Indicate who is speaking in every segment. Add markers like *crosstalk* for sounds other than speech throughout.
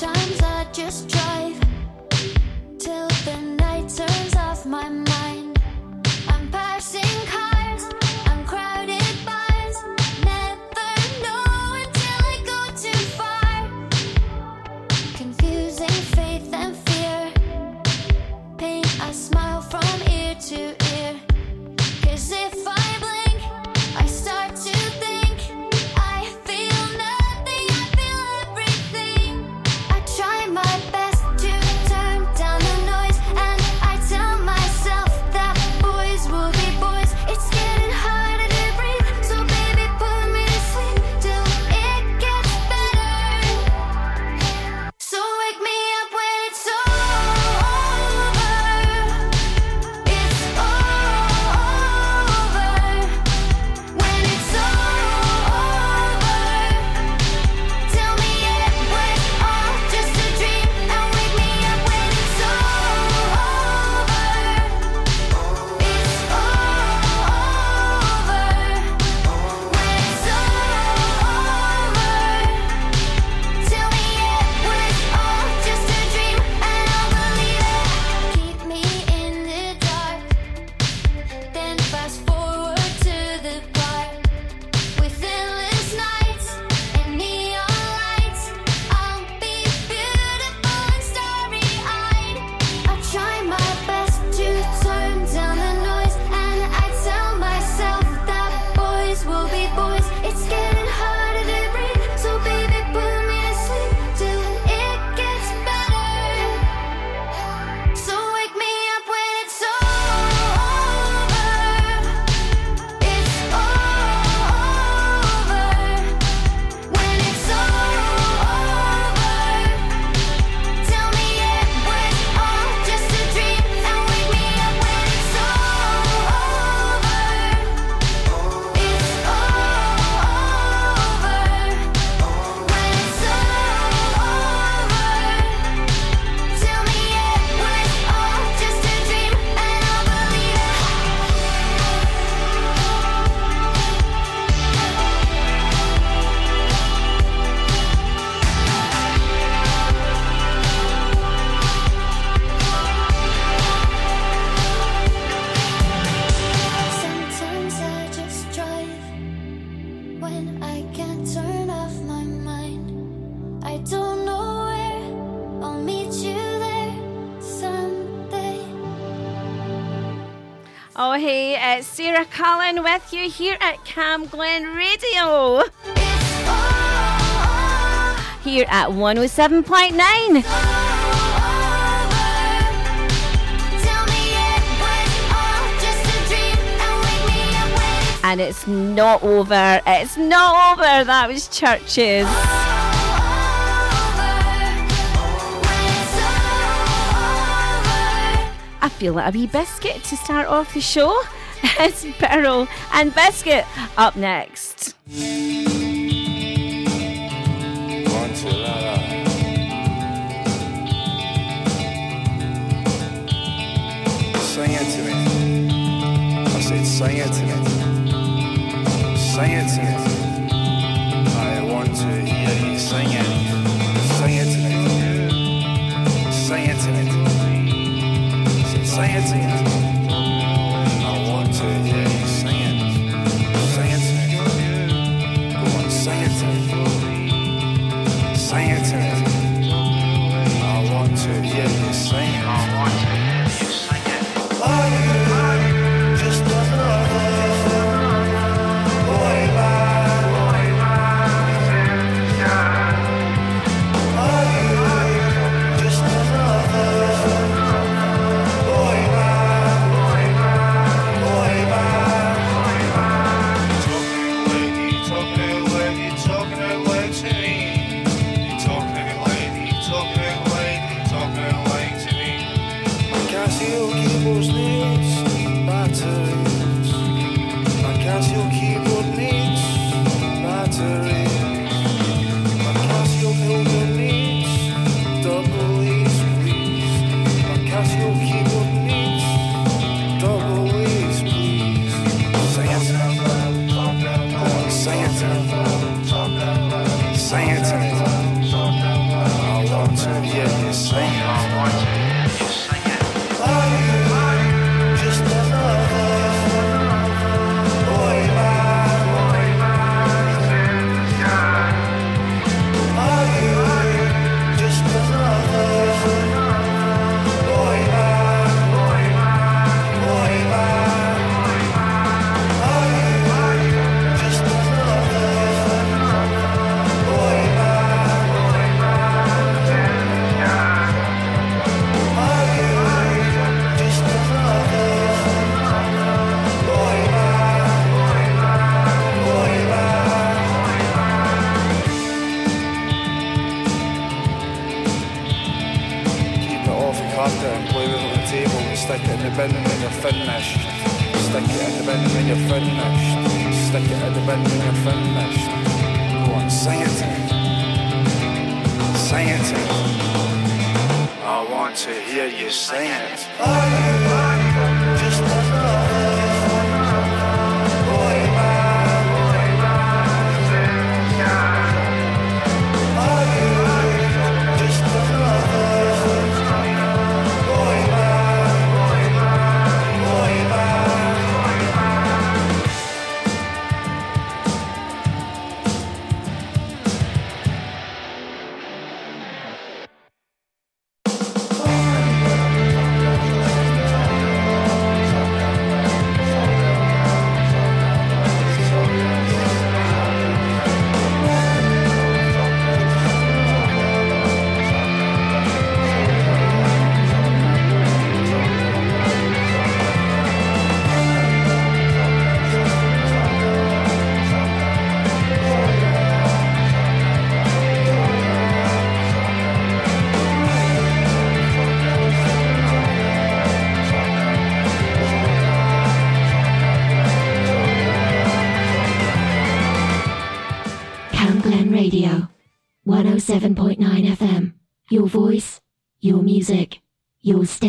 Speaker 1: Colin with you here at Cam Glen Radio. Here at 107.9. And it's not over. It's not over. That was CHVRCHES. I feel like a wee biscuit to start off the show. It's *laughs* Beryl and Biscuit up next.
Speaker 2: It to me. It to me. I want to hear you sing it. It to me. It to me. It to me.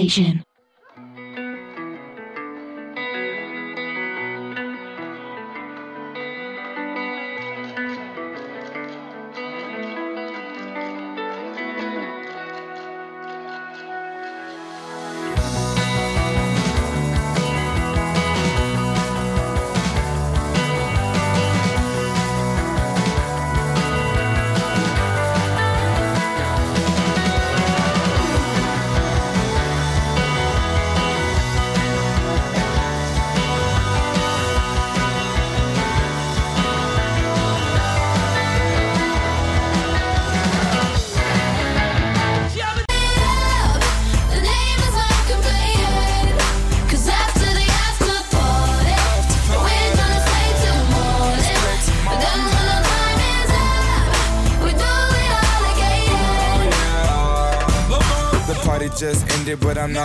Speaker 3: Station.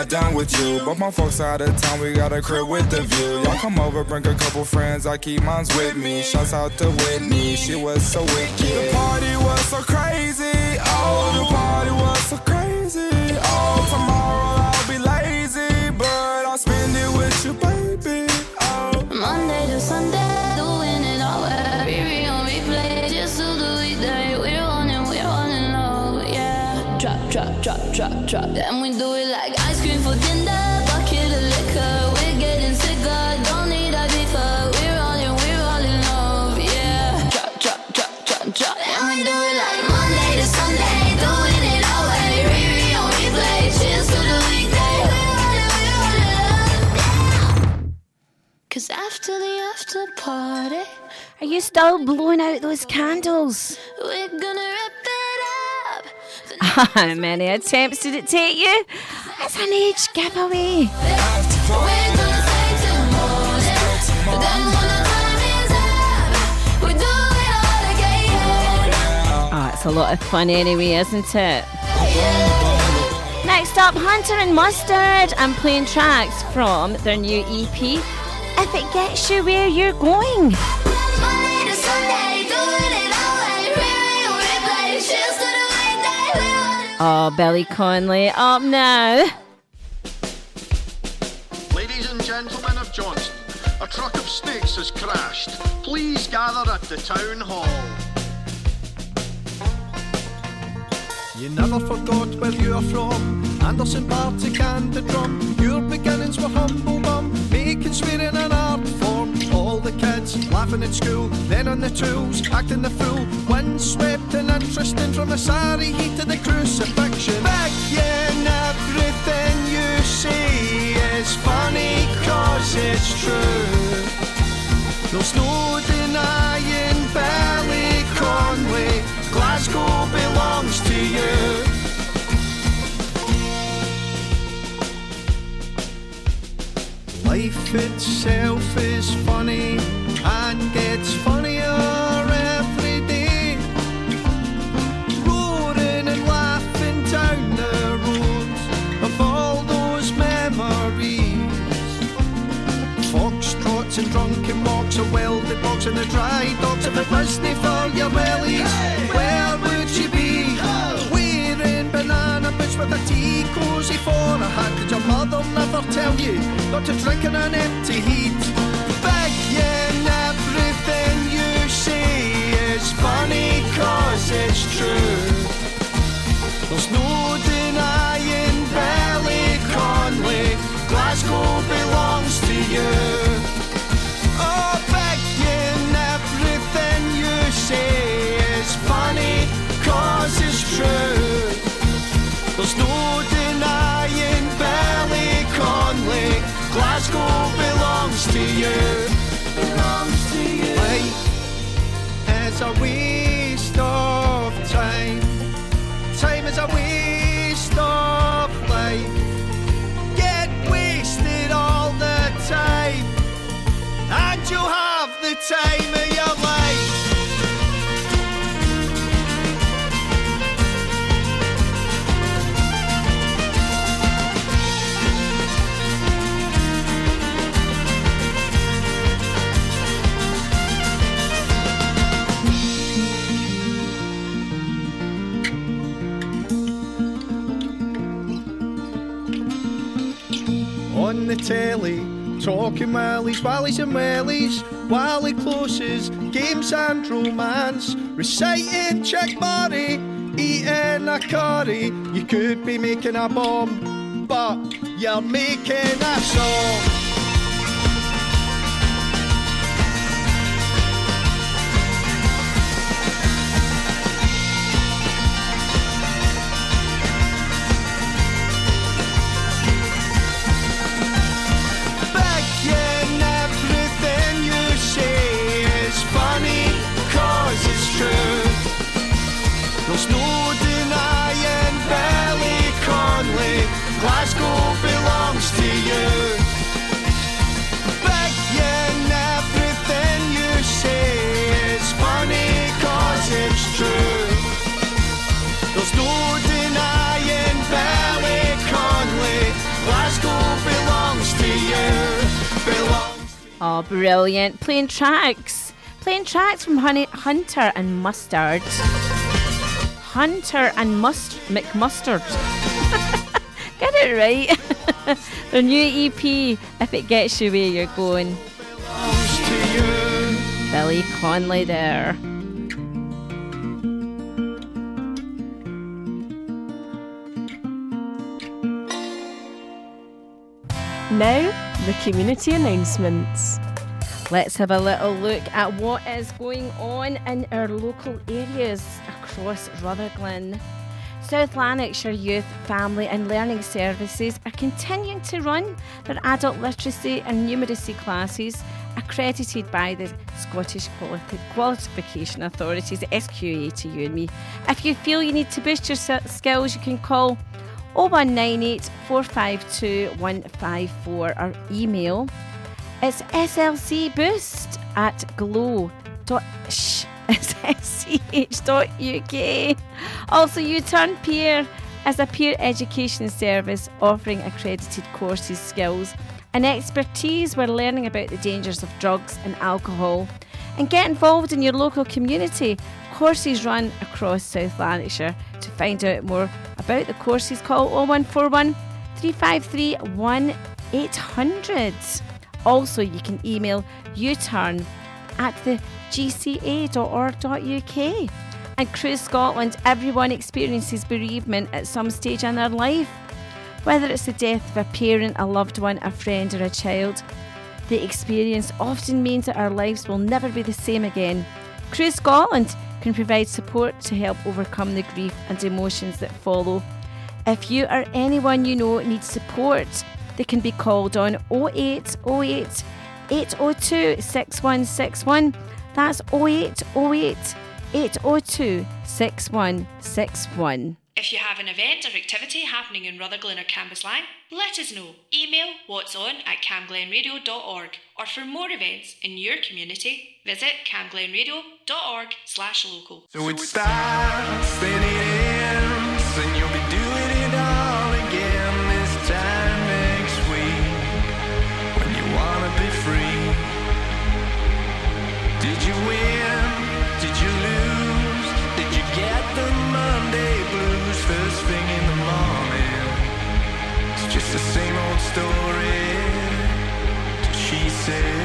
Speaker 4: Not done with you. But my folks out of town, we got a crib with the view. Y'all come over, bring a couple friends, I keep mines with me. Shouts out to Whitney, she was so wicked. The party was so crazy, oh, the party was so crazy. Oh, tomorrow I'll be lazy, but I'll spend it with you, baby. Oh.
Speaker 5: Monday to Sunday, drop, drop, drop, drop. And we
Speaker 6: you still blowing out those candles?
Speaker 5: we're gonna rip it up. *laughs*
Speaker 6: How many attempts did it take you? It's an age giveaway.
Speaker 5: We're gonna stay till morning. Then when the time is up, we do it all again.
Speaker 6: Oh, it's a lot of fun anyway, isn't it? Next up, Hunter and Mustard. I'm playing tracks from their new EP. If it gets you where you're going. Oh, Billy Connolly oh, up now.
Speaker 7: Ladies and gentlemen of Johnston, a truck of snakes has crashed. Please gather at the town hall.
Speaker 8: You never forgot where you're from. Anderston Partick and the drum. Your beginnings were humble bum, making swearing the kids laughing at school, then on the tools, acting the fool. Windswept and interesting from the sorry heat to the crucifixion. Back in everything you see is funny cause it's true. There's no denying Belly Conway. Glasgow belongs to you. itself is funny and gets funnier every day. Roaring and laughing down the road of all those memories. Foxtrots and drunken walks, a welded box and the dry docks. of the wasn't for your wellies, where would you be? Boots with a tea cosy for a hat. Did your mother never tell you not to drink in an empty heat? Begging everything you say is funny cause it's true. There's no denying Belly Conley, Glasgow belongs to you. Glasgow belongs to you. Belongs to you. Life is a waste on the telly, talking wellies, wallies and wellies, he closes games and romance, reciting check Berry, eating a curry. You could be making a bomb, but you're making a song.
Speaker 6: Oh, brilliant. Playing tracks. Playing tracks from Honey, Hunter and Mustard. Hunter and Must McMustard. *laughs* Get it right. *laughs* Their new EP, If It Gets You Where You're Going.
Speaker 8: you.
Speaker 6: Billy Connolly there.
Speaker 9: Now, the community announcements.
Speaker 6: Let's have a little look at what is going on in our local areas across Rutherglen. South Lanarkshire Youth, Family and Learning Services are continuing to run their adult literacy and numeracy classes accredited by the Scottish Quali- Qualification Authorities, SQA to you and me. If you feel you need to boost your skills, you can call 0198 452 154 or email it's slcboost at glow.sch.uk. *laughs* Also, U Turn Peer is a peer education service offering accredited courses, skills, and expertise where learning about the dangers of drugs and alcohol. And get involved in your local community. Courses run across South Lanarkshire. To find out more about the courses, call 0141 353 1800. Also, you can email uturn at the gca.org.uk. And Cruse Scotland, everyone experiences bereavement at some stage in their life. Whether it's the death of a parent, a loved one, a friend, or a child, the experience often means that our lives will never be the same again. Cruse Scotland can provide support to help overcome the grief and emotions that follow. If you or anyone you know needs support, they can be called on 0808 802 6161. That's 0808 802 6161.
Speaker 10: If you have an event or activity happening in Rutherglen or Cambuslang, let us know. Email what's on at camglenradio.org or for more events in your community, visit camglenradio.org slash local.
Speaker 4: So it starts,
Speaker 11: story. She said.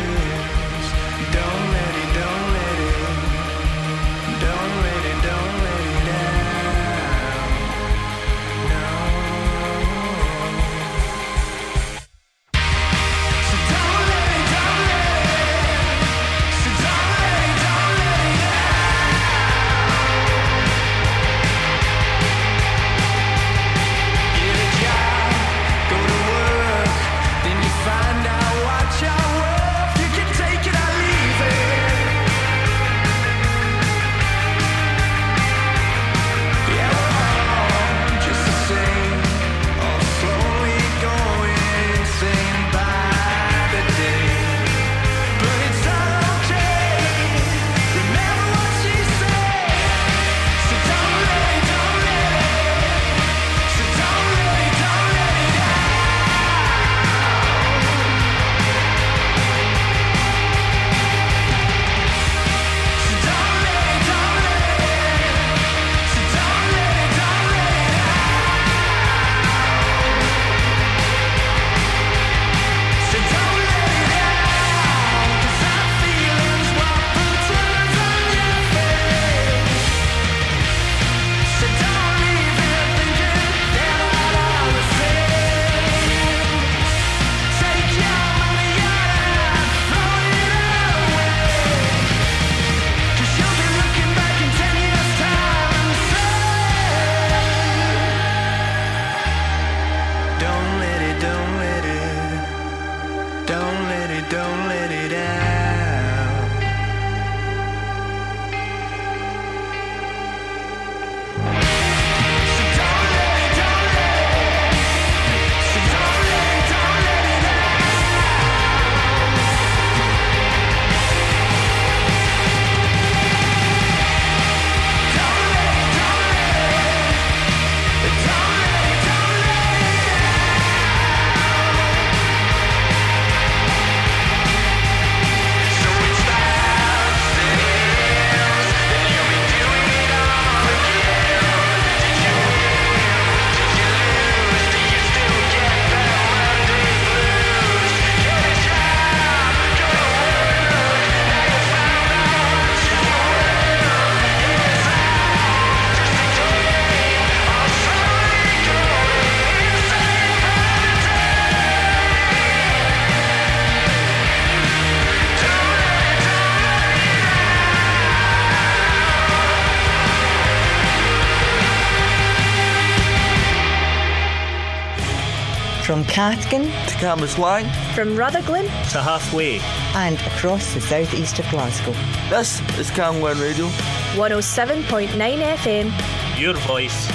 Speaker 12: To Cambuslang,
Speaker 9: from Rutherglen
Speaker 12: to halfway,
Speaker 13: and across the southeast of Glasgow.
Speaker 12: This is Camglen Radio
Speaker 9: 107.9 FM.
Speaker 12: Your voice,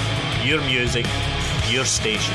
Speaker 12: your music, your station.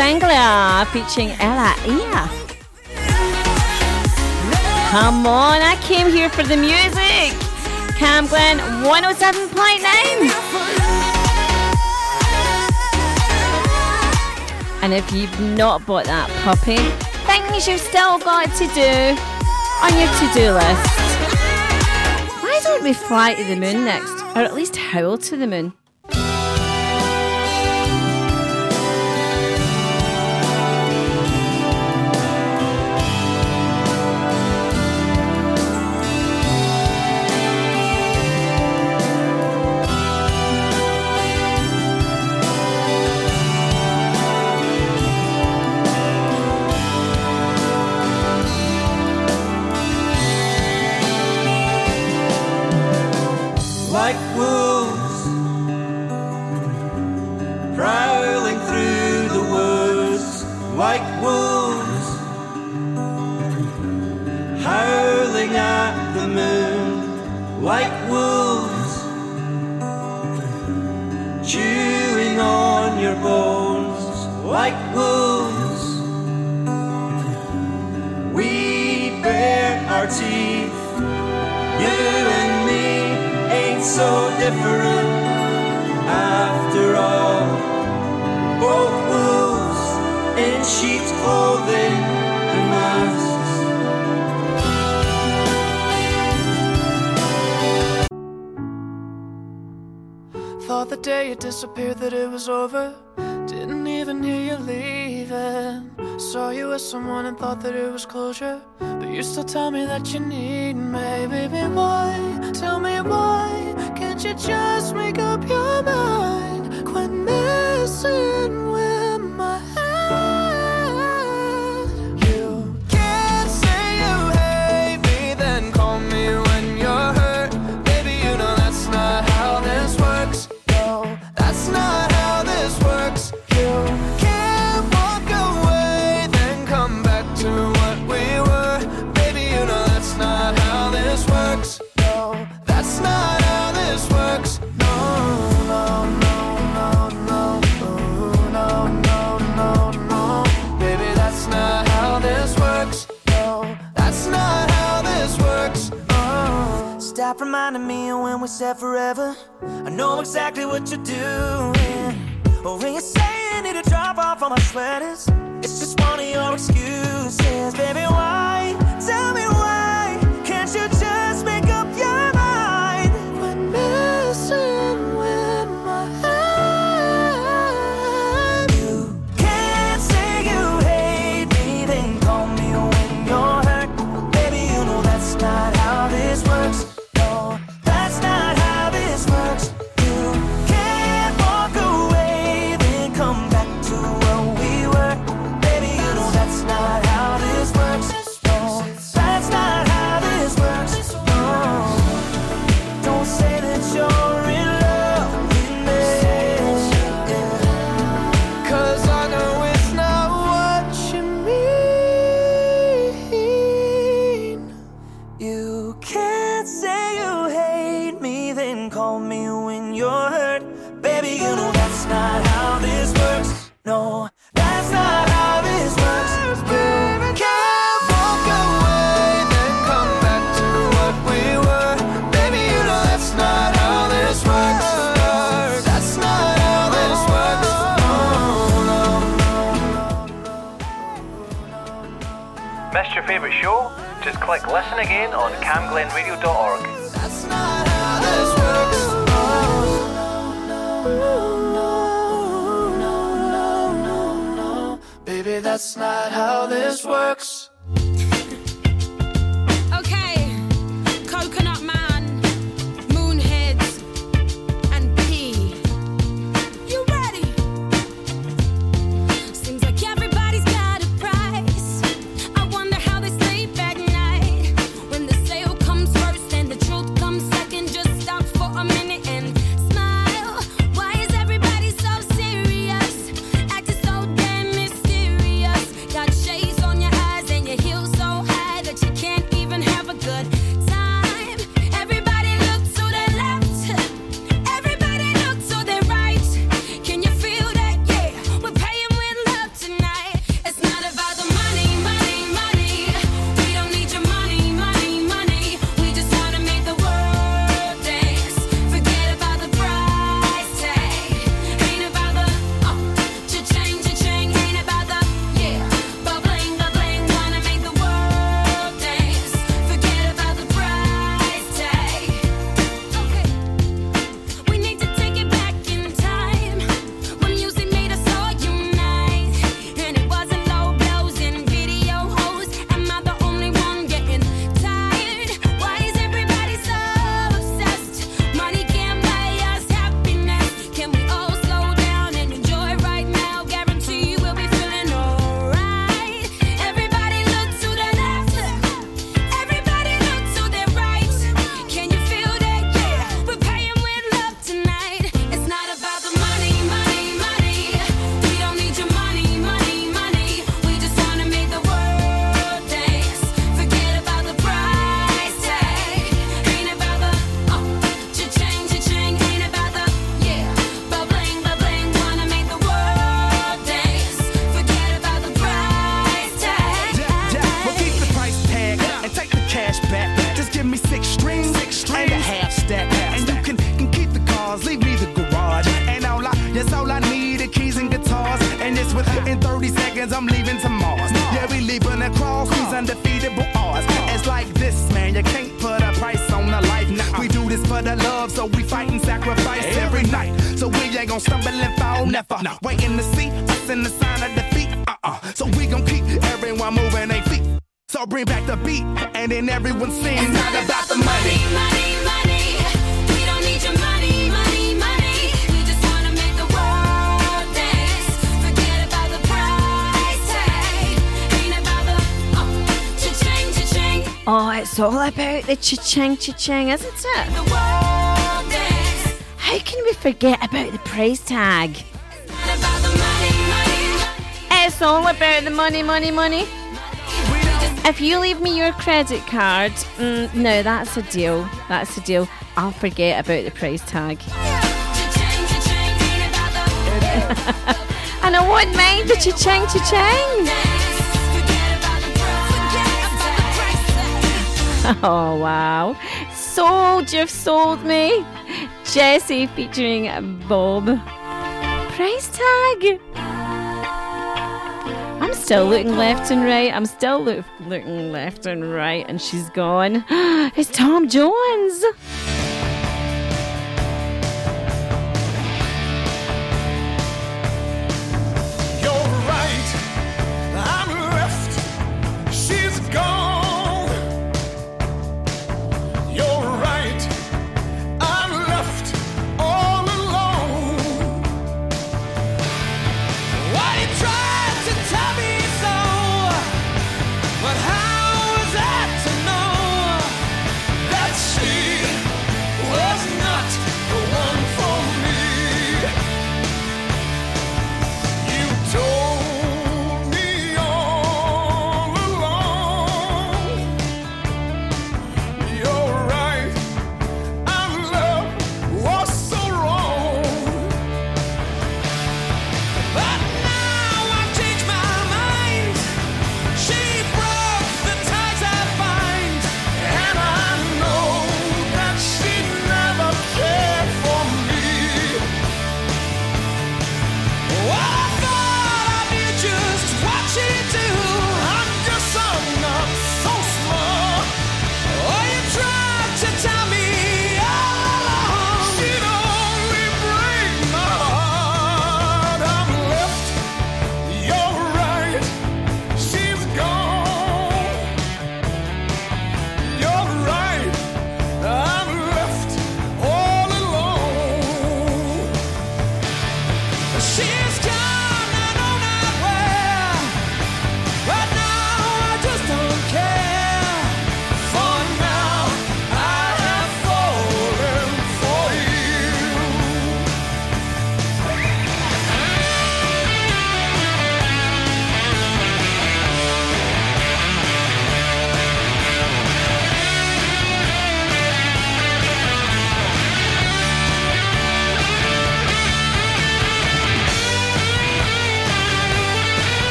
Speaker 6: Sangler featuring Ella Ia. Come on, I came here for the music. camglen 107.9. And if you've not bought that puppy, things you've still got to do on your to do list. Why don't we fly to the moon next? Or at least howl to the moon?
Speaker 14: tell me that you need
Speaker 15: Stop reminding me of when we said forever. I know exactly what you're doing. When you say you need to drop off all my sweaters, it's just one of your excuses, baby. Why?
Speaker 16: click listen again on camglenradio.org.
Speaker 14: That's not how this works. Baby, that's not how this works.
Speaker 6: the
Speaker 17: cha-chang, cha-chang, isn't it? How can we forget about the price tag? It's all about the money, money, money. If you leave me your credit card, mm, no, that's a deal. That's a deal. I'll forget about the price tag. *laughs* and I won't mind the cha-ching, cha-ching. *laughs* Oh, wow. Sold, you've sold me. Jesse featuring Bob. Price tag. I'm still looking left and right. I'm still lo- looking left and right, and she's gone. *gasps* It's Tom Jones.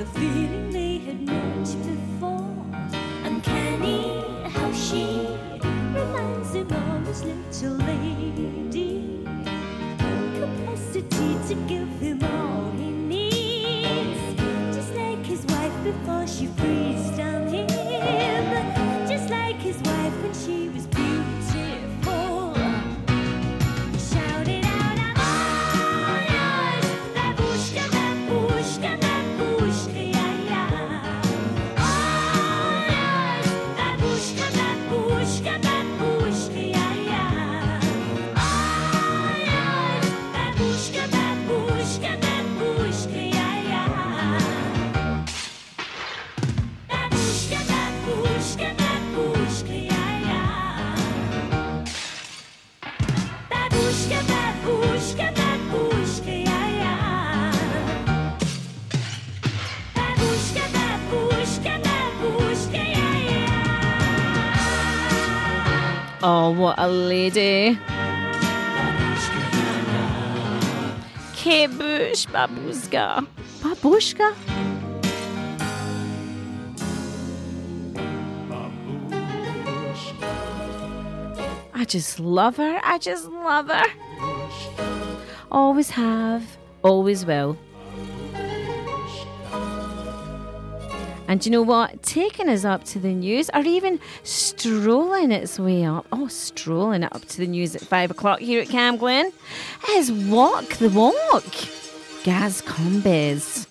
Speaker 18: the
Speaker 19: feeling they had met before. Uncanny how she reminds him of his
Speaker 20: little lady. Capacity to give him all.
Speaker 6: Oh, what a lady. Kate Bush, Babooshka. Babooshka? I just love her. I just love her. Always have, always will. And you know what? Taking us up to the news, or even strolling its way up, oh, strolling it up to the news at five o'clock here at Camglen, is Walk the Walk. Gaz
Speaker 21: Coombes.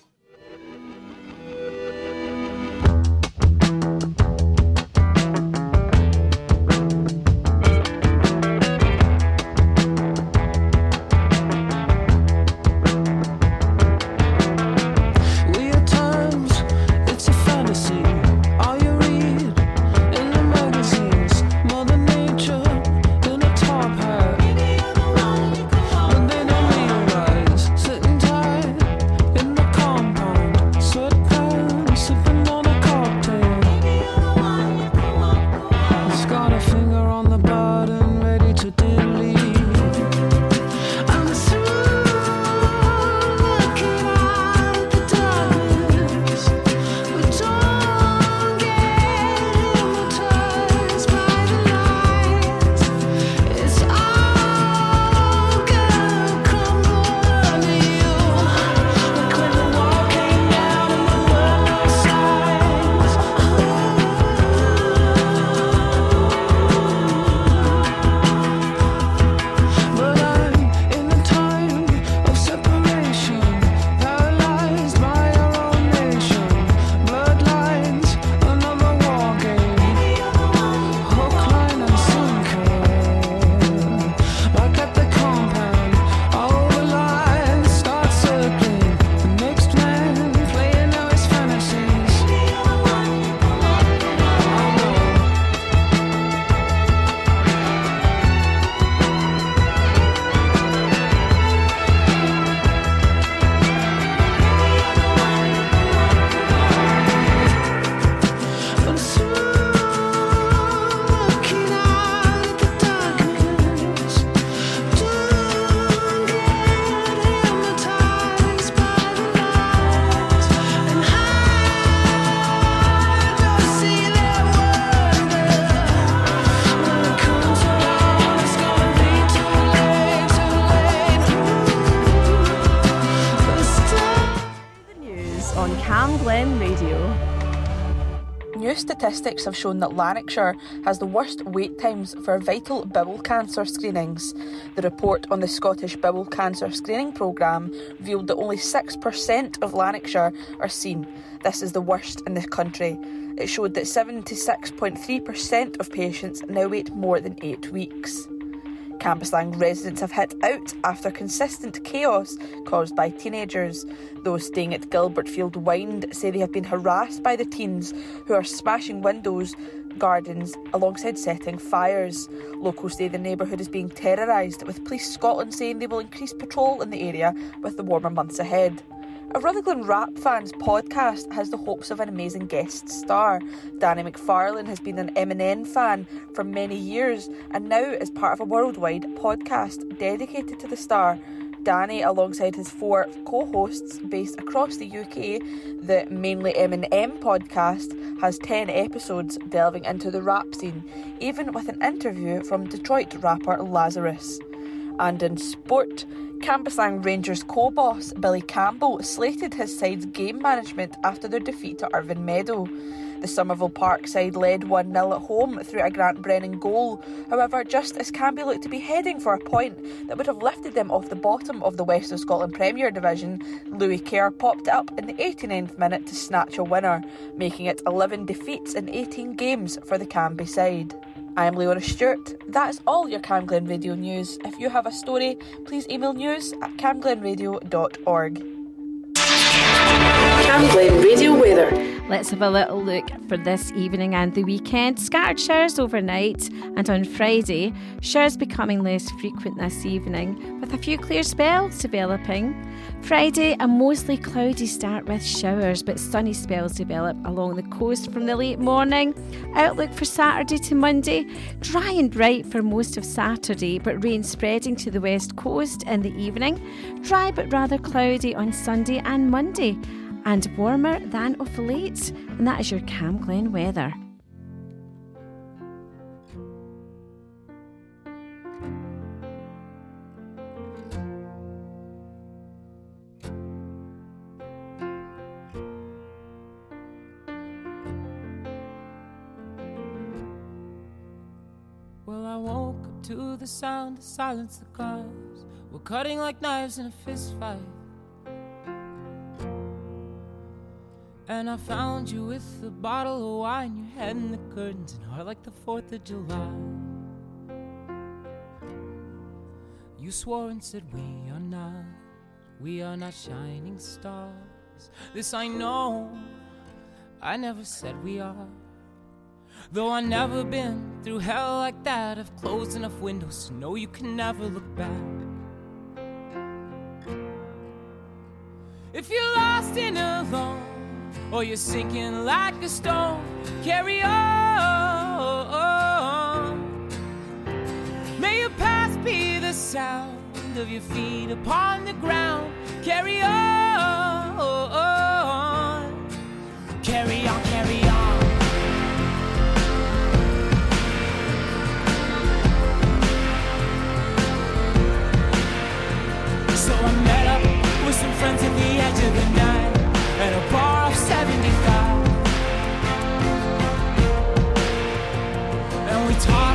Speaker 21: Statistics have shown that Lanarkshire has the worst wait times for vital bowel cancer screenings. The report on the Scottish Bowel Cancer Screening Programme revealed that only 6% of Lanarkshire are seen. This is the worst in the country. It showed that 76.3% of patients now wait more than eight weeks. Cambuslang residents have hit out after consistent chaos caused by teenagers. Those staying at Gilbertfield Wind say they have been harassed by the teens who are smashing windows, gardens, alongside setting fires. Locals say the neighbourhood is being terrorised, with Police Scotland saying they will increase patrol in the area with the warmer months ahead. A Rutherglen Rap fans podcast has the hopes of an amazing guest star. Danny McFarlane has been an Eminem fan for many years and now is part of a worldwide podcast dedicated to the star. Danny, alongside his four co hosts based across the UK, the Mainly M&M podcast has 10 episodes delving into the rap scene, even with an interview from Detroit rapper Lazarus. And in sport, Cambuslang Rangers co boss Billy Campbell slated his side's game management after their defeat to Irvine Meadow. The Somervell Park side led 1 0 at home through a Grant Brennan goal. However, just as Cambie looked to be heading for a point that would have lifted them off the bottom of the West of Scotland Premier Division, Louis Kerr popped up in the 89th minute to snatch a winner, making it 11 defeats in 18 games for the Cambie side. I am Leona Stewart. That is all your Camglen Radio news. If you have a story, please email news at camglenradio.org.
Speaker 6: Camglen Radio weather. Let's have a little look for this evening and the weekend. Scattered showers overnight and on Friday, showers becoming less frequent this evening, with a few clear spells developing. Friday, a mostly cloudy start with showers, but sunny spells develop along the coast from the late morning. Outlook for Saturday to Monday, dry and bright for most of Saturday, but rain spreading to the west coast in the evening. Dry but rather cloudy on Sunday and Monday and warmer than of late. And that is your Camglen weather.
Speaker 22: To sound of silence. The cars We're cutting like knives in a fist fight. And I found you with a bottle of wine, your head in the curtains, and heart like the 4th of July. You swore and said, We are not, we are not shining stars. This I know, I never said we are. Though I've never been through hell like that, I've closed enough windows to know you can never look back. If you're lost and alone, or you're sinking like a stone, carry on. May your past be the sound of your feet upon the ground. Carry on, carry on, friends at the edge of the night at a bar off 75. And we talked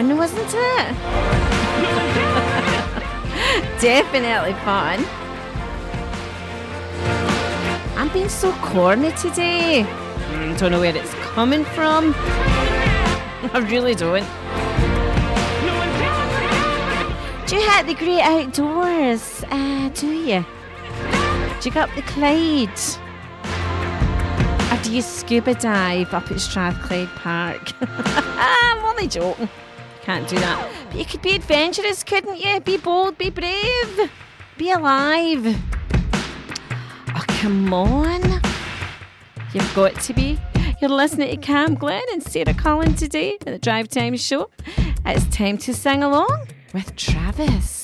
Speaker 6: fun, wasn't it? *laughs* Definitely fun. I'm being so corny today. Mm, don't know where it's coming from. *laughs* I really don't. Do you hate the great outdoors? Uh, do you? Do you go up the Clyde? Or do you scuba dive up at Strathclyde Park? *laughs* I'm only joking. Can't do that. But you could be adventurous, couldn't you? Be bold, be brave, be alive. Oh, come on. You've got to be. You're listening to Camglen and Sarah Cullen today at the Drive Time Show. It's time to sing along with Travis.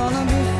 Speaker 11: Gonna be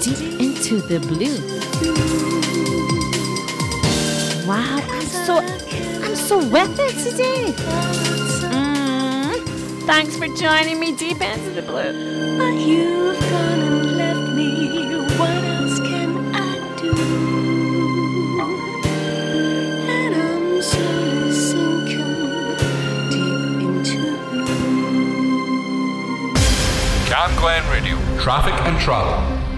Speaker 9: Deep into the blue.
Speaker 6: Wow, I'm so I'm so today. Mm, thanks for joining me deep into the blue.
Speaker 9: But you've gone and left me. What else can I do?
Speaker 23: Glen Radio, traffic and travel.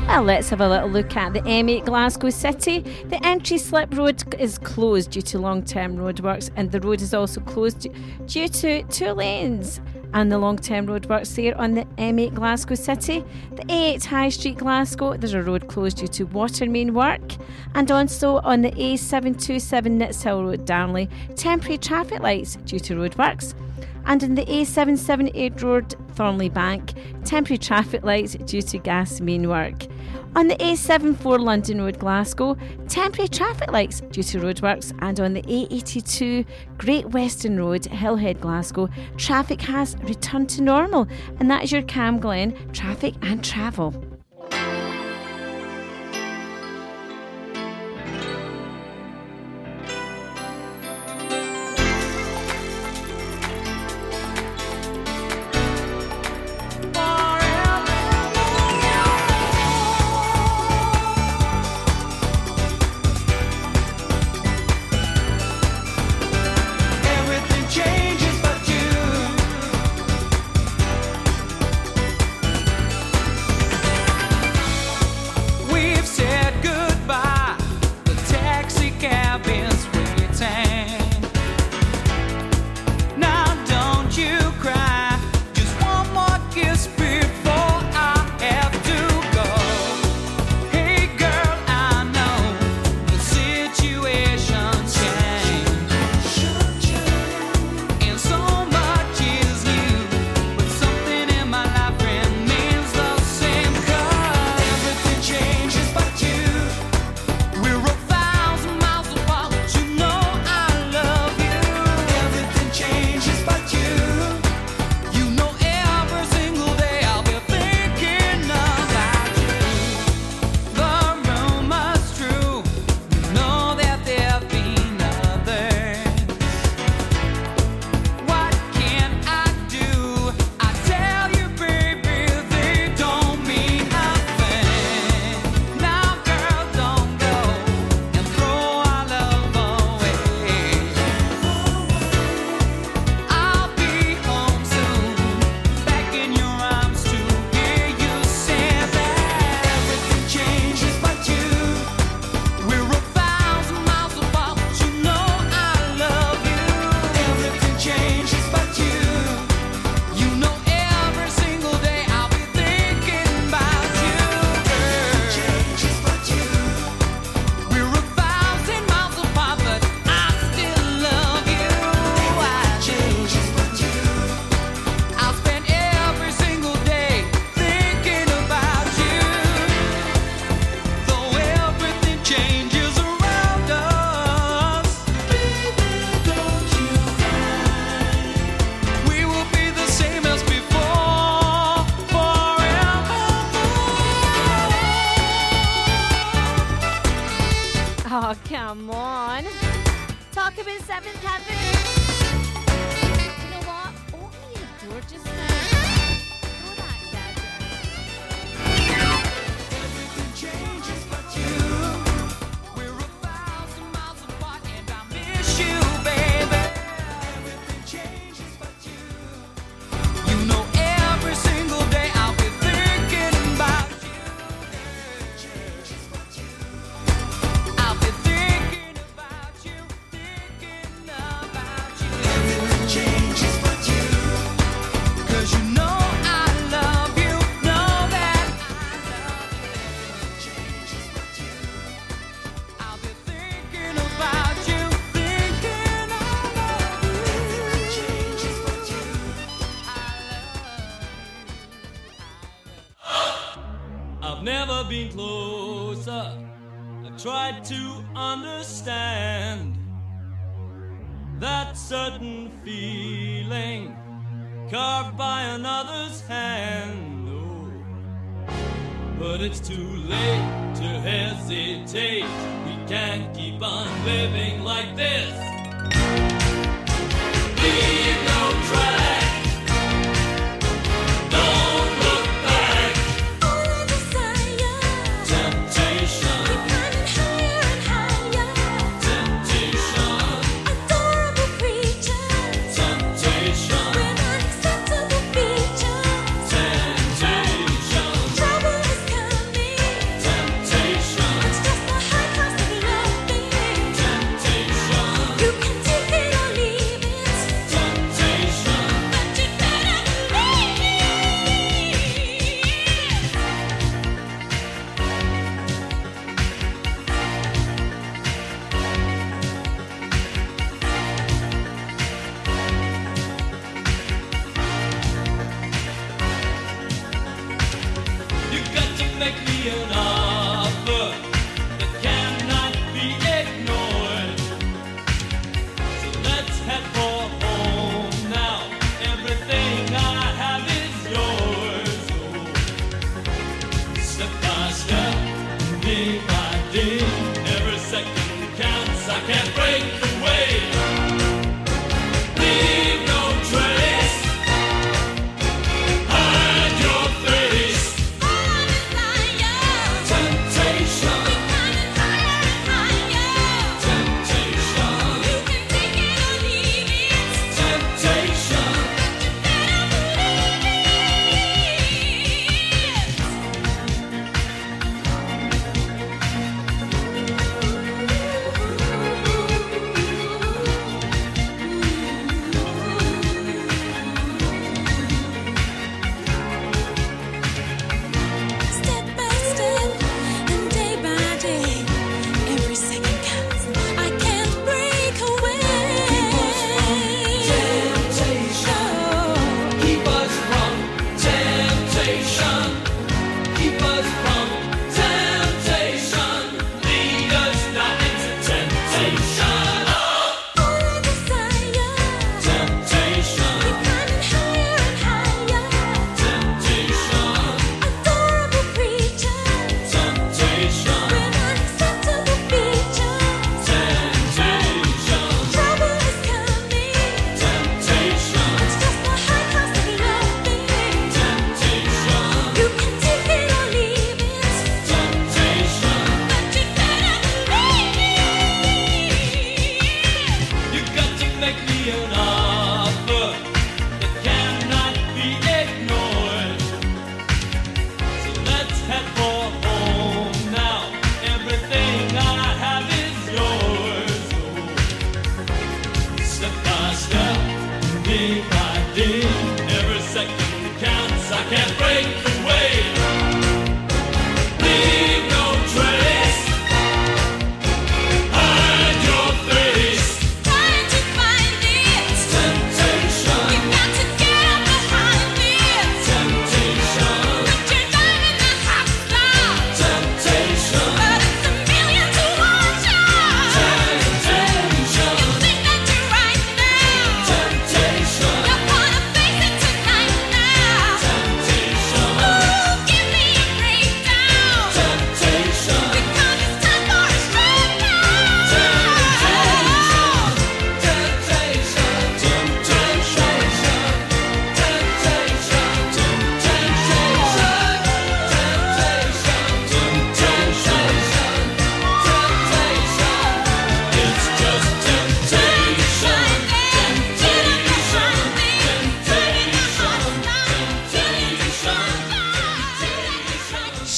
Speaker 6: Well, let's have a little look at the M8 Glasgow City. The entry slip road is closed due to long term roadworks, and the road is also closed due to two lanes and the long term roadworks there on the M8 Glasgow City. The A8 High Street Glasgow, there's a road closed due to water main work, and also on the A727 Nitshill Road, Darnley, temporary traffic lights due to roadworks. And in the A778 Road, Thornliebank, temporary traffic lights due to gas main work. On the A74 London Road, Glasgow, temporary traffic lights due to roadworks. And on the A82 Great Western Road, Hillhead, Glasgow, traffic has returned to normal. And that is your Camglen traffic and travel.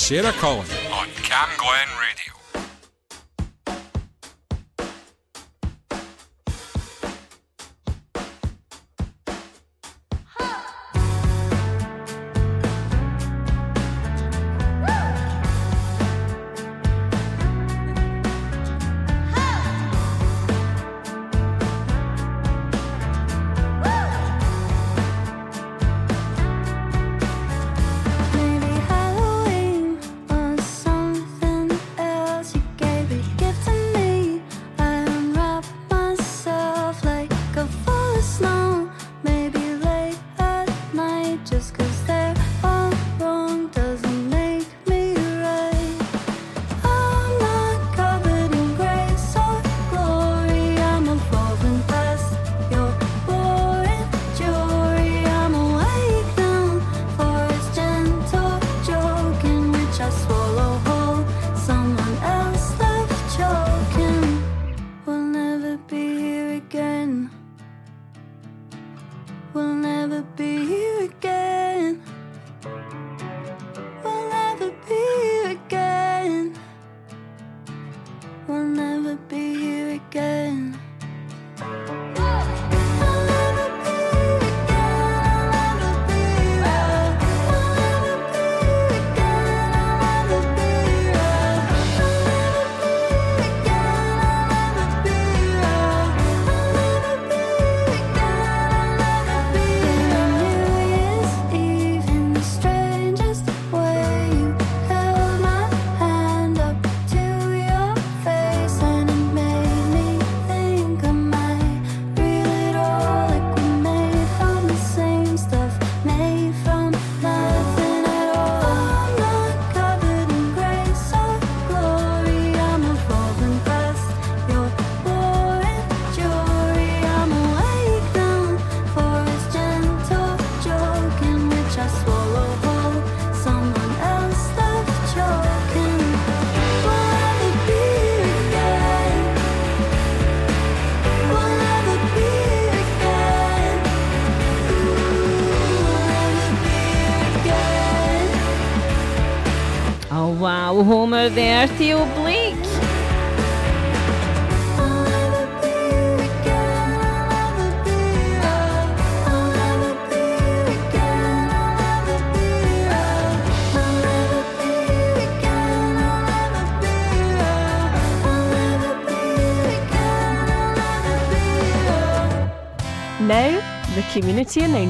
Speaker 23: Sarah Collin on
Speaker 9: Camglen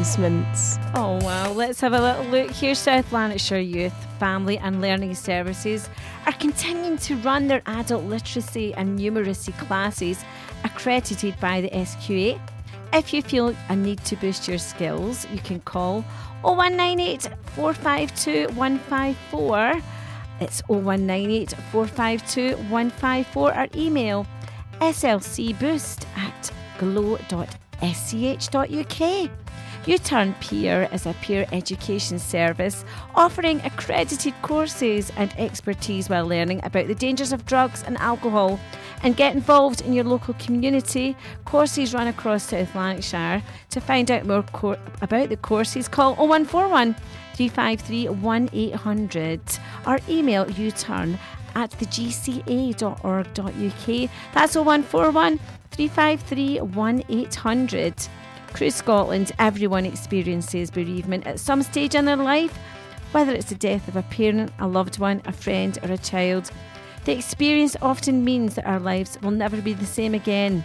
Speaker 9: announcements.
Speaker 6: Oh wow, let's have a little look here. South Lanarkshire Youth, Family and Learning Services are continuing to run their adult literacy and numeracy classes accredited by the SQA. If you feel a need to boost your skills, you can call 0198 452 154. It's 0198 452 154 or email slcboost at glow.sch.uk. U-Turn Peer is a peer education service offering accredited courses and expertise while learning about the dangers of drugs and alcohol. And get involved in your local community. Courses run across South Lanarkshire. To find out more cor- about the courses, call 0141 353 1800 or email uturn at thegca.org.uk. That's 0141 353 1800. Cruse Scotland, everyone experiences bereavement at some stage in their life, whether it's the death of a parent, a loved one, a friend, or a child. The experience often means that our lives will never be the same again.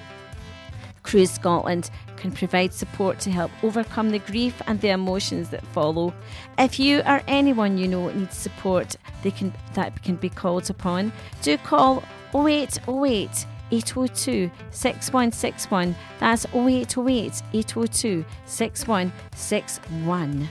Speaker 6: Cruse Scotland can provide support to help overcome the grief and the emotions that follow. If you or anyone you know needs support they can, that can be called upon, do call 0808 802 6161. That's 0808 802 6161.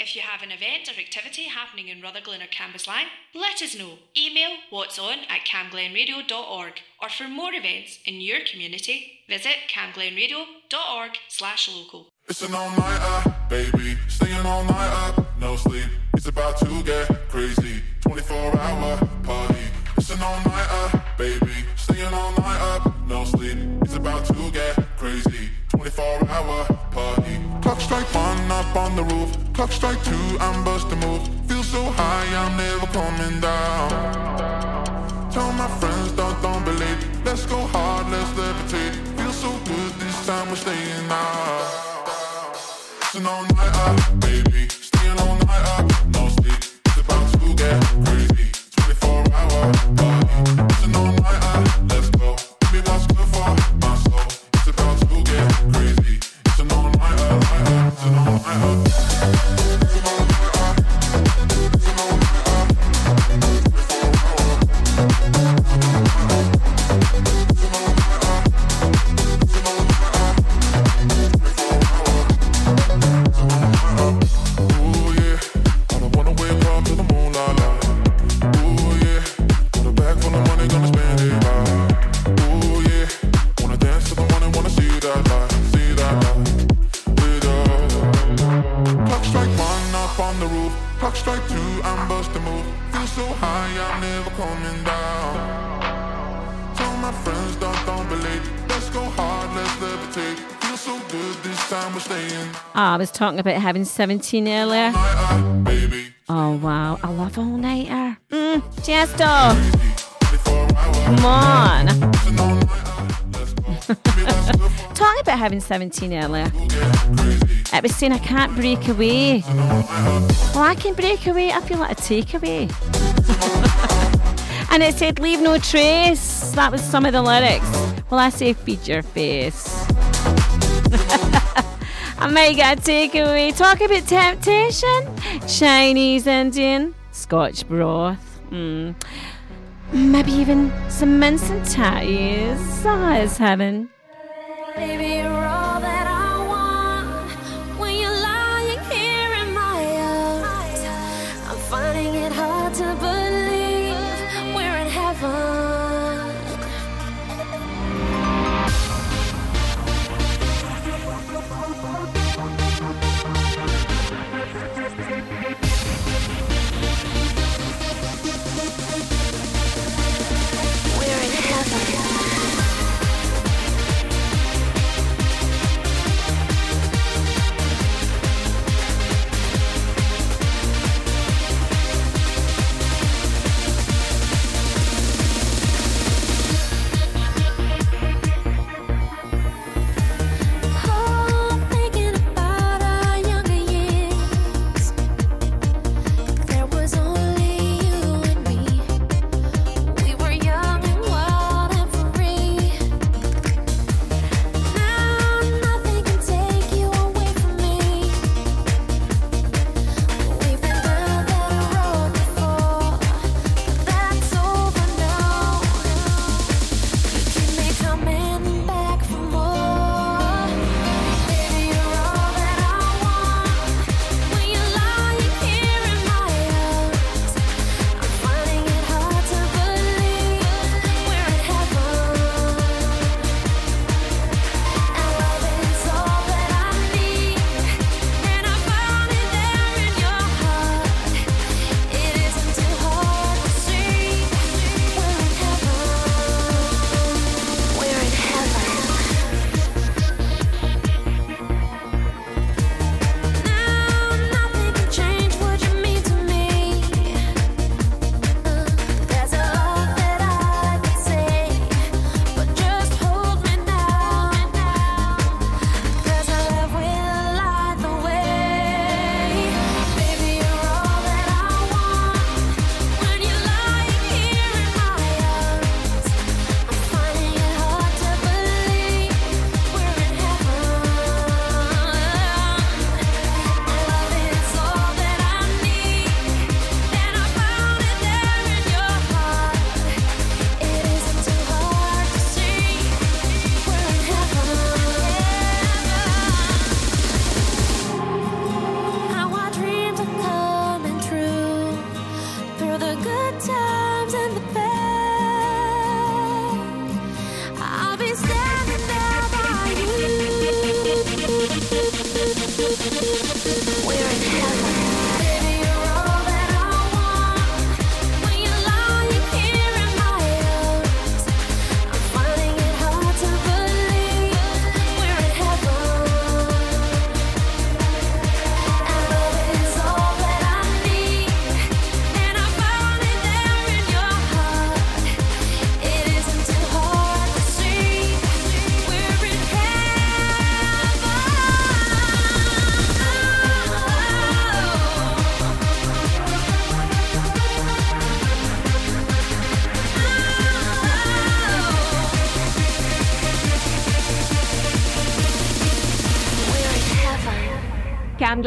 Speaker 10: If you have an event or activity happening in Rutherglen or Cambuslang, let us know. Email what's on at camglenradio.org or for more events in your community, visit camglenradio.org slash local.
Speaker 24: It's an all nighter, baby. Staying all night up, no sleep. It's about to get crazy. 24 hour party. It's an all nighter, uh, baby. Staying all night up, no sleep. It's about to get crazy. 24 hour party. Clock strike one up on the roof. Clock strike two, I'm busting move. Feel so high, I'm never coming down. Tell my friends, don't, don't believe. Let's go hard, let's levitate. Feel so good this time, we're staying out. It's an all nighter, baby. Staying all night up, no sleep. It's about to get crazy. 24 hour It's so high, I'm never coming down. Tell my friends, don't, don't believe. Let's go hard, let's levitate. Feel so good this time we're staying.
Speaker 6: Oh, I was talking about having 17 earlier. Eye, oh, wow. I love all nighter. Mm, Chesto. Come on. *laughs* talking about having 17 earlier. It was saying I can't break away. Well, I can break away. I feel like a takeaway. *laughs* and it said, Leave no trace. That was some of the lyrics. Well, I say, Feed your face. *laughs* I might get a takeaway. Talk about temptation. Chinese Indian, Scotch broth. Mm. Maybe even some mince and tatties. Ah,
Speaker 9: oh, it's heaven. Baby,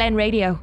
Speaker 25: Glen Radio.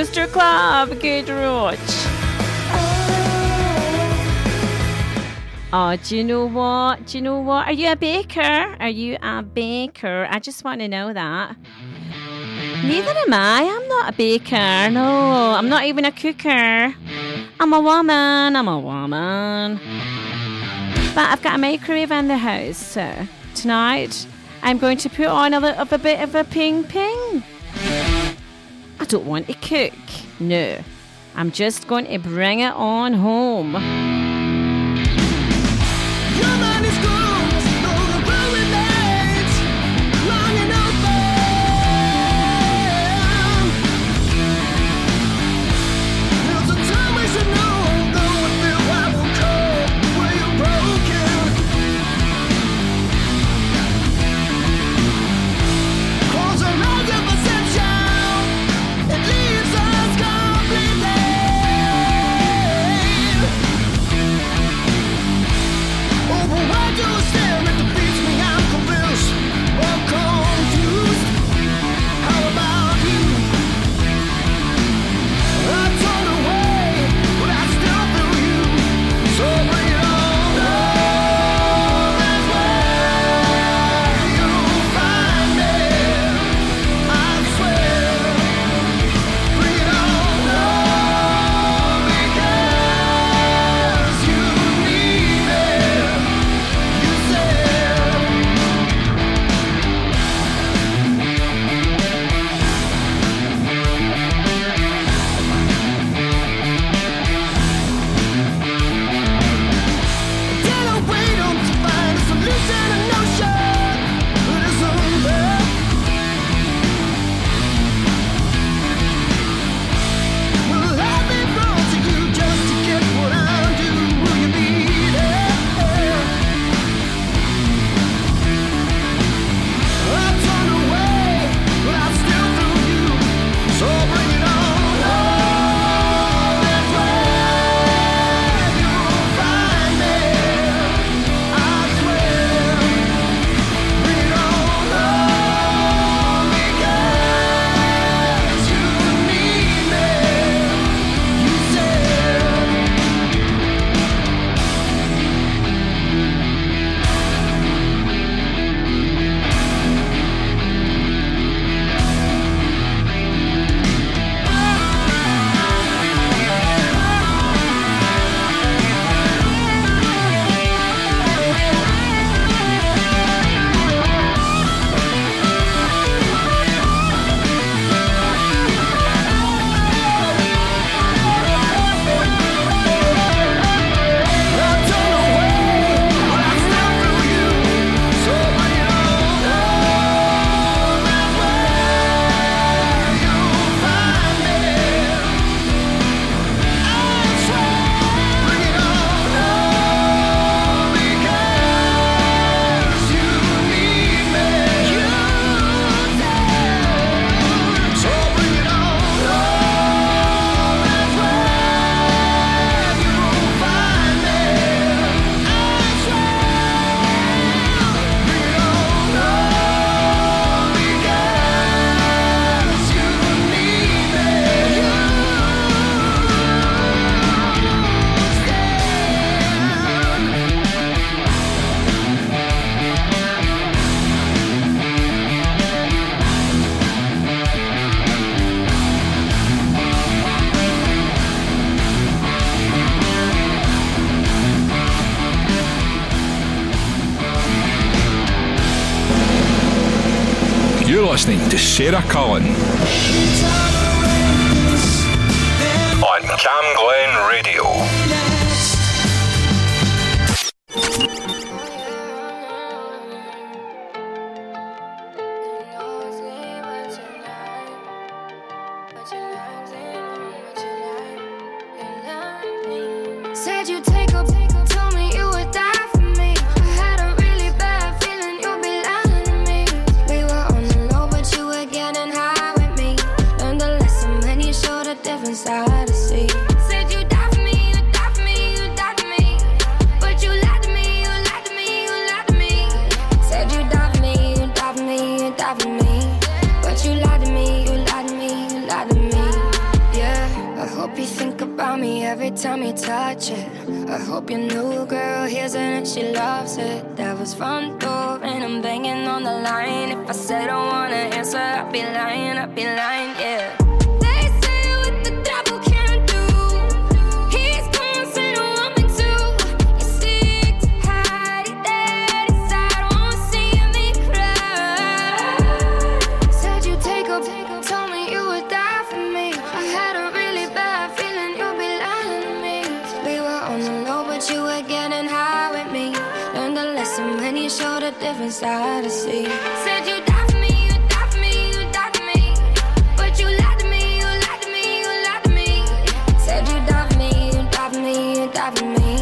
Speaker 6: Poster Club, good watch. Oh, do you know what? Do you know what? Are you a baker? Are you a baker? I just want to know that. Neither am I. I'm not a baker. No, I'm not even a cooker. I'm a woman. I'm a woman. But I've got a microwave in the house, so tonight I'm going to put on a little a bit of a ping ping. I don't want to cook. No. I'm just going to bring it on home.
Speaker 4: To Sarah
Speaker 26: er
Speaker 27: Said you die for me, you die for me, you die for me. But you lied to me, you lied to me, you lied to me. Said you die for me, you die for me, you die for me. But you lied to me, you lied to me, you lied to me. Yeah, I hope you think about me every time you touch it. I hope your new girl hears it and she loves it. That was front door and I'm banging on the line. If I said I wanna answer, I'd be lying, I'd be lying, yeah. Side to see. Said you die for me, you die for me, you die for me. But you lied to me, you lied to me, you lied to me. Said you die for me, you die for me, you die for me.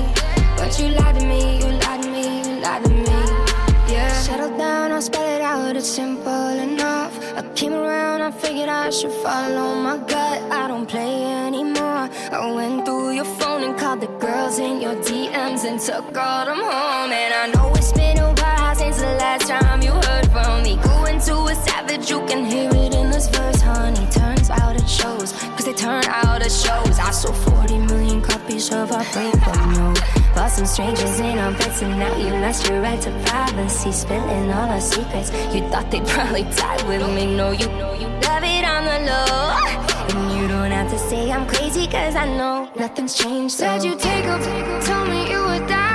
Speaker 27: But you lied to me, you lied to me, you lied to me. Yeah. Settle down, I'll spell it out, it's simple enough. I came around, I figured I should follow my gut. I don't play anymore. I went through your phone and called the girls in your DMs and took all them home. And I know you can hear it in this verse, honey. Turns out it shows, cause they turn out it shows. I sold 40 million copies of our breakup note. Bought some strangers in our beds, and now you lost your right to privacy. Spilling all our secrets. You thought they'd probably die with me. No, you know you love it on the low. And you don't have to say I'm crazy, cause I know nothing's changed. Said you take up, told me you would die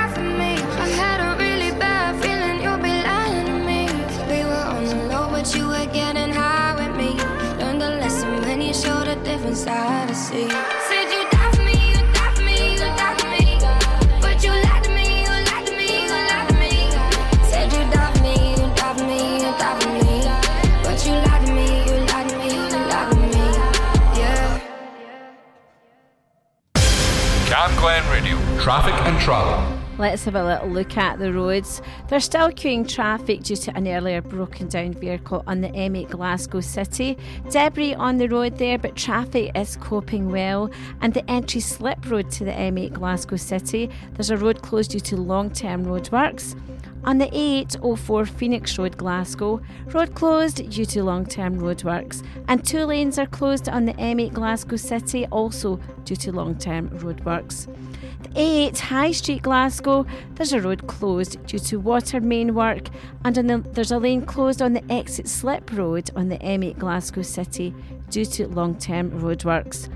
Speaker 27: you were getting high with me. Learned a lesson when you showed a different side to see. Said you die for me, you die for me, you die for me. But you lied to me, you lied to me, you lied to me. Said you die for me, you die for me, you die for me. But you lied to me, you lied to me, you lied to me. Yeah.
Speaker 26: Camglen Radio. Traffic and travel.
Speaker 6: Let's have a little look at the roads. They're still queuing traffic due to an earlier broken down vehicle on the M8 Glasgow City. Debris on the road there, but traffic is coping well. And the entry slip road to the M8 Glasgow City, there's a road closed due to long term roadworks. On the A804 Phoenix Road, Glasgow, road closed due to long term roadworks, and two lanes are closed on the M8 Glasgow City, also due to long term roadworks. The A8 High Street, Glasgow, there's a road closed due to water main work, and the, there's a lane closed on the exit slip road on the M8 Glasgow City due to long term roadworks.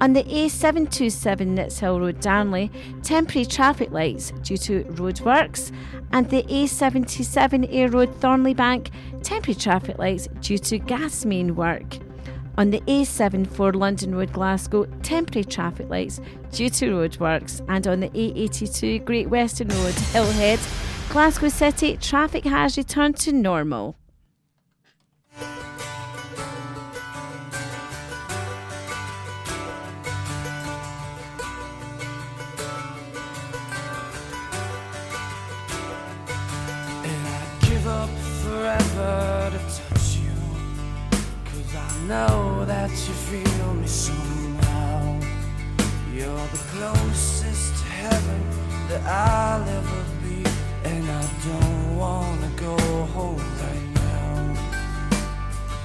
Speaker 6: On the A727 Nitshill Road, Darnley, temporary traffic lights due to roadworks, and the A77 Ayr Road, Thornliebank, temporary traffic lights due to gas main work. On the A74 London Road, Glasgow, temporary traffic lights due to roadworks, and on the A82 Great Western Road, *laughs* Hillhead, Glasgow City, traffic has returned to normal.
Speaker 11: I'll ever be, and I don't wanna go home right now.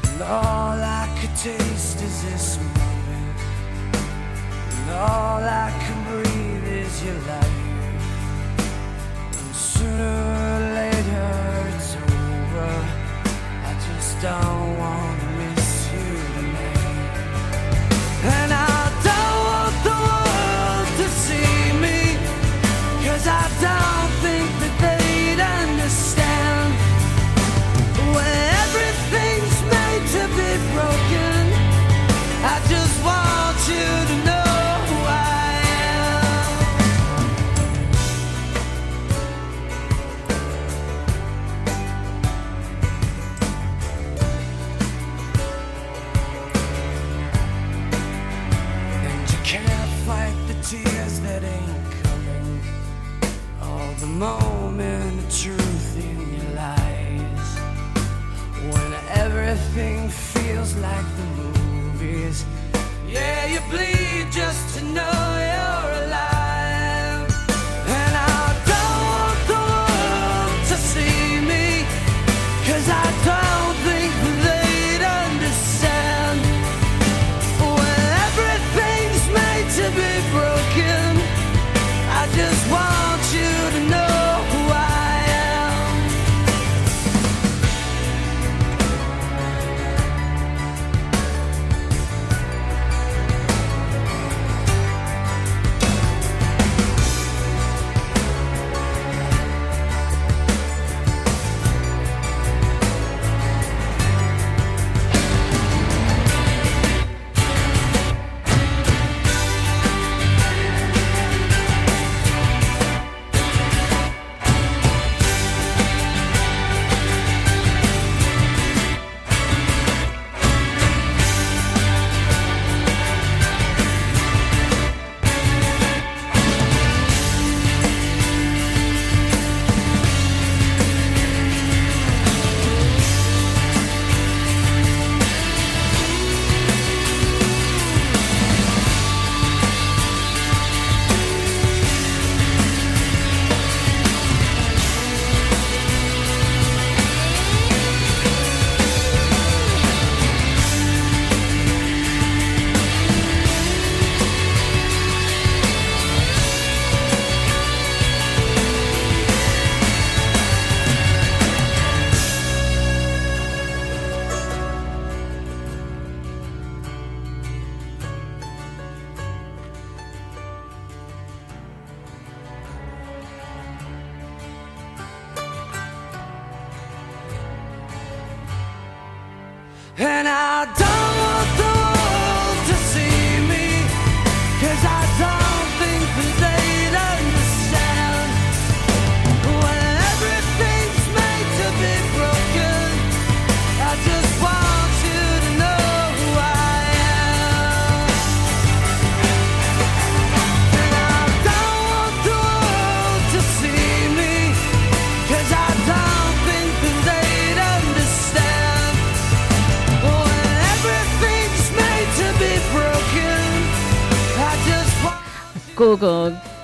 Speaker 6: And all I could taste is this moment, and all I can breathe is your light. And sooner or later it's over. I just
Speaker 11: don't wanna.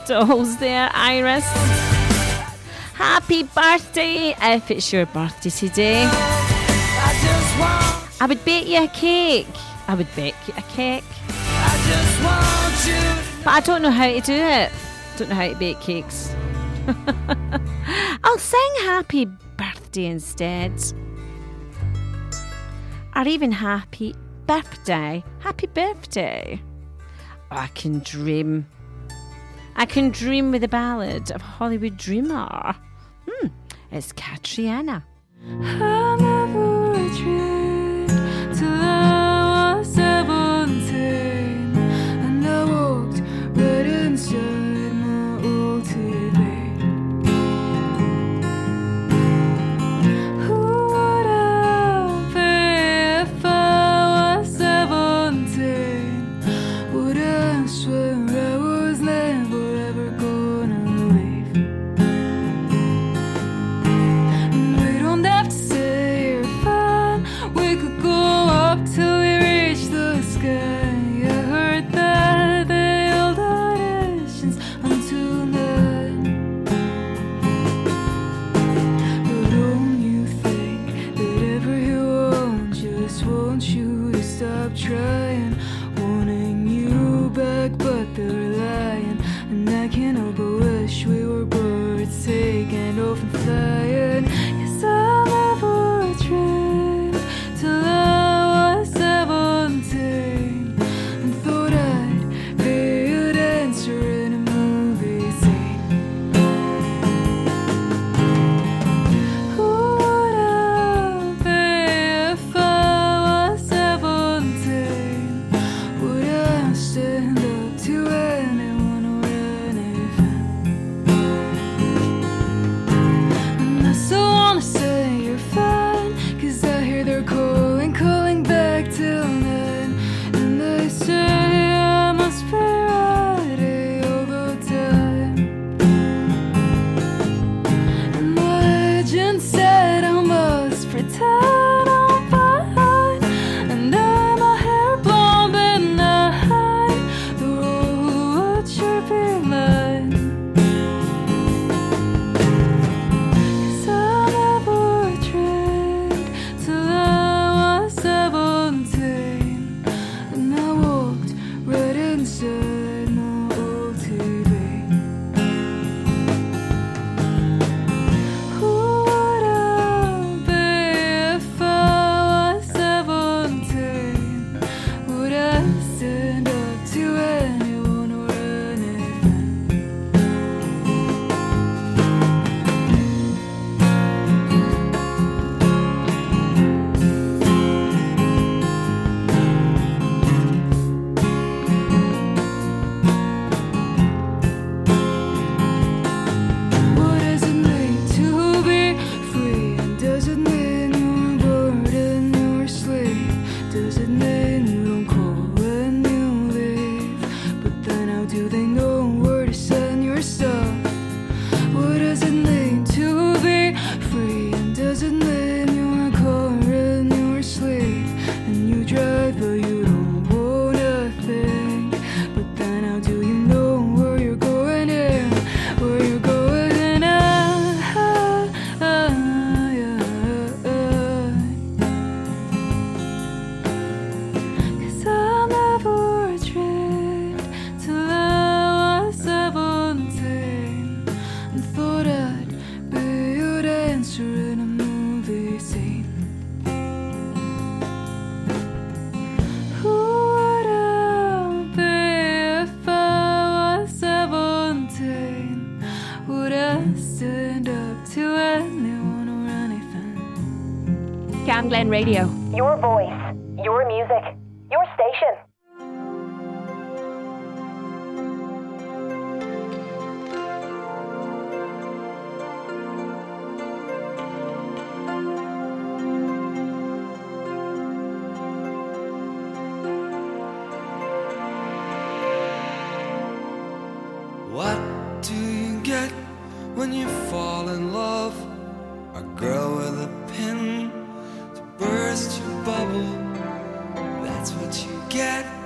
Speaker 11: dolls there, Iris. Happy birthday if it's your birthday today.
Speaker 6: I,
Speaker 11: would bake you a cake. I would bake you a cake.
Speaker 6: I
Speaker 11: but I don't know how to do it. Don't know how to bake cakes. *laughs* I'll sing happy birthday instead. Or even happy birthday. Happy birthday. Oh, I can dream. I Can Dream with a Ballad of Hollywood Dreamer. Hmm, it's
Speaker 21: Catriona. Online Radio.
Speaker 28: Your voice, your music, your station.
Speaker 11: What do you get when you fall in love, a girl with a pin that's what you get.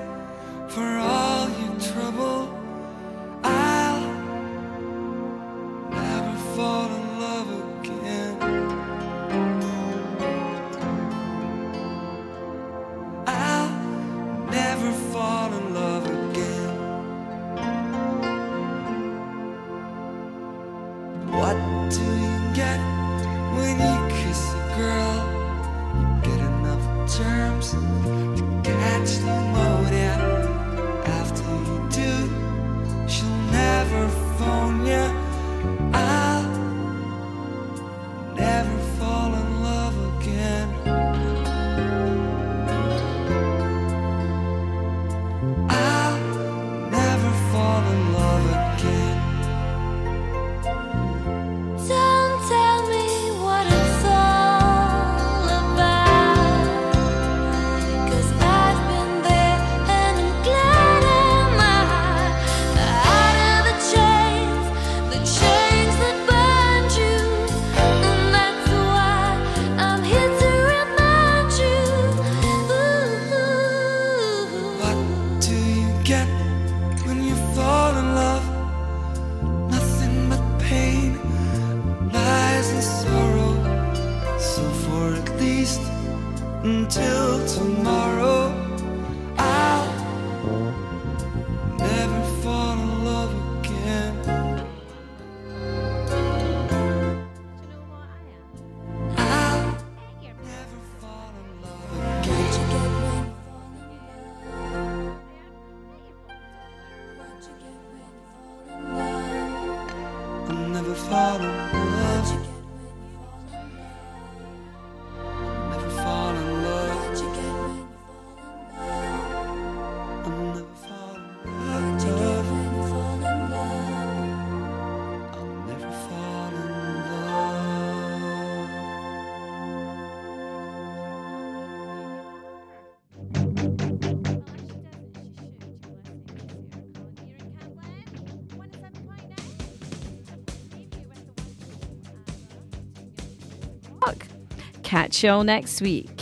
Speaker 6: show next week.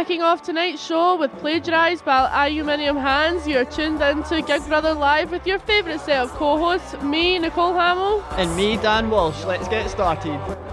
Speaker 29: Kicking off tonight's show with Plagiarised by Aluminium Hands, you're tuned into Gig Brother Live with your favourite set of co hosts, me, Nicole Hamill.
Speaker 30: And me, Dan Walsh. Let's get started.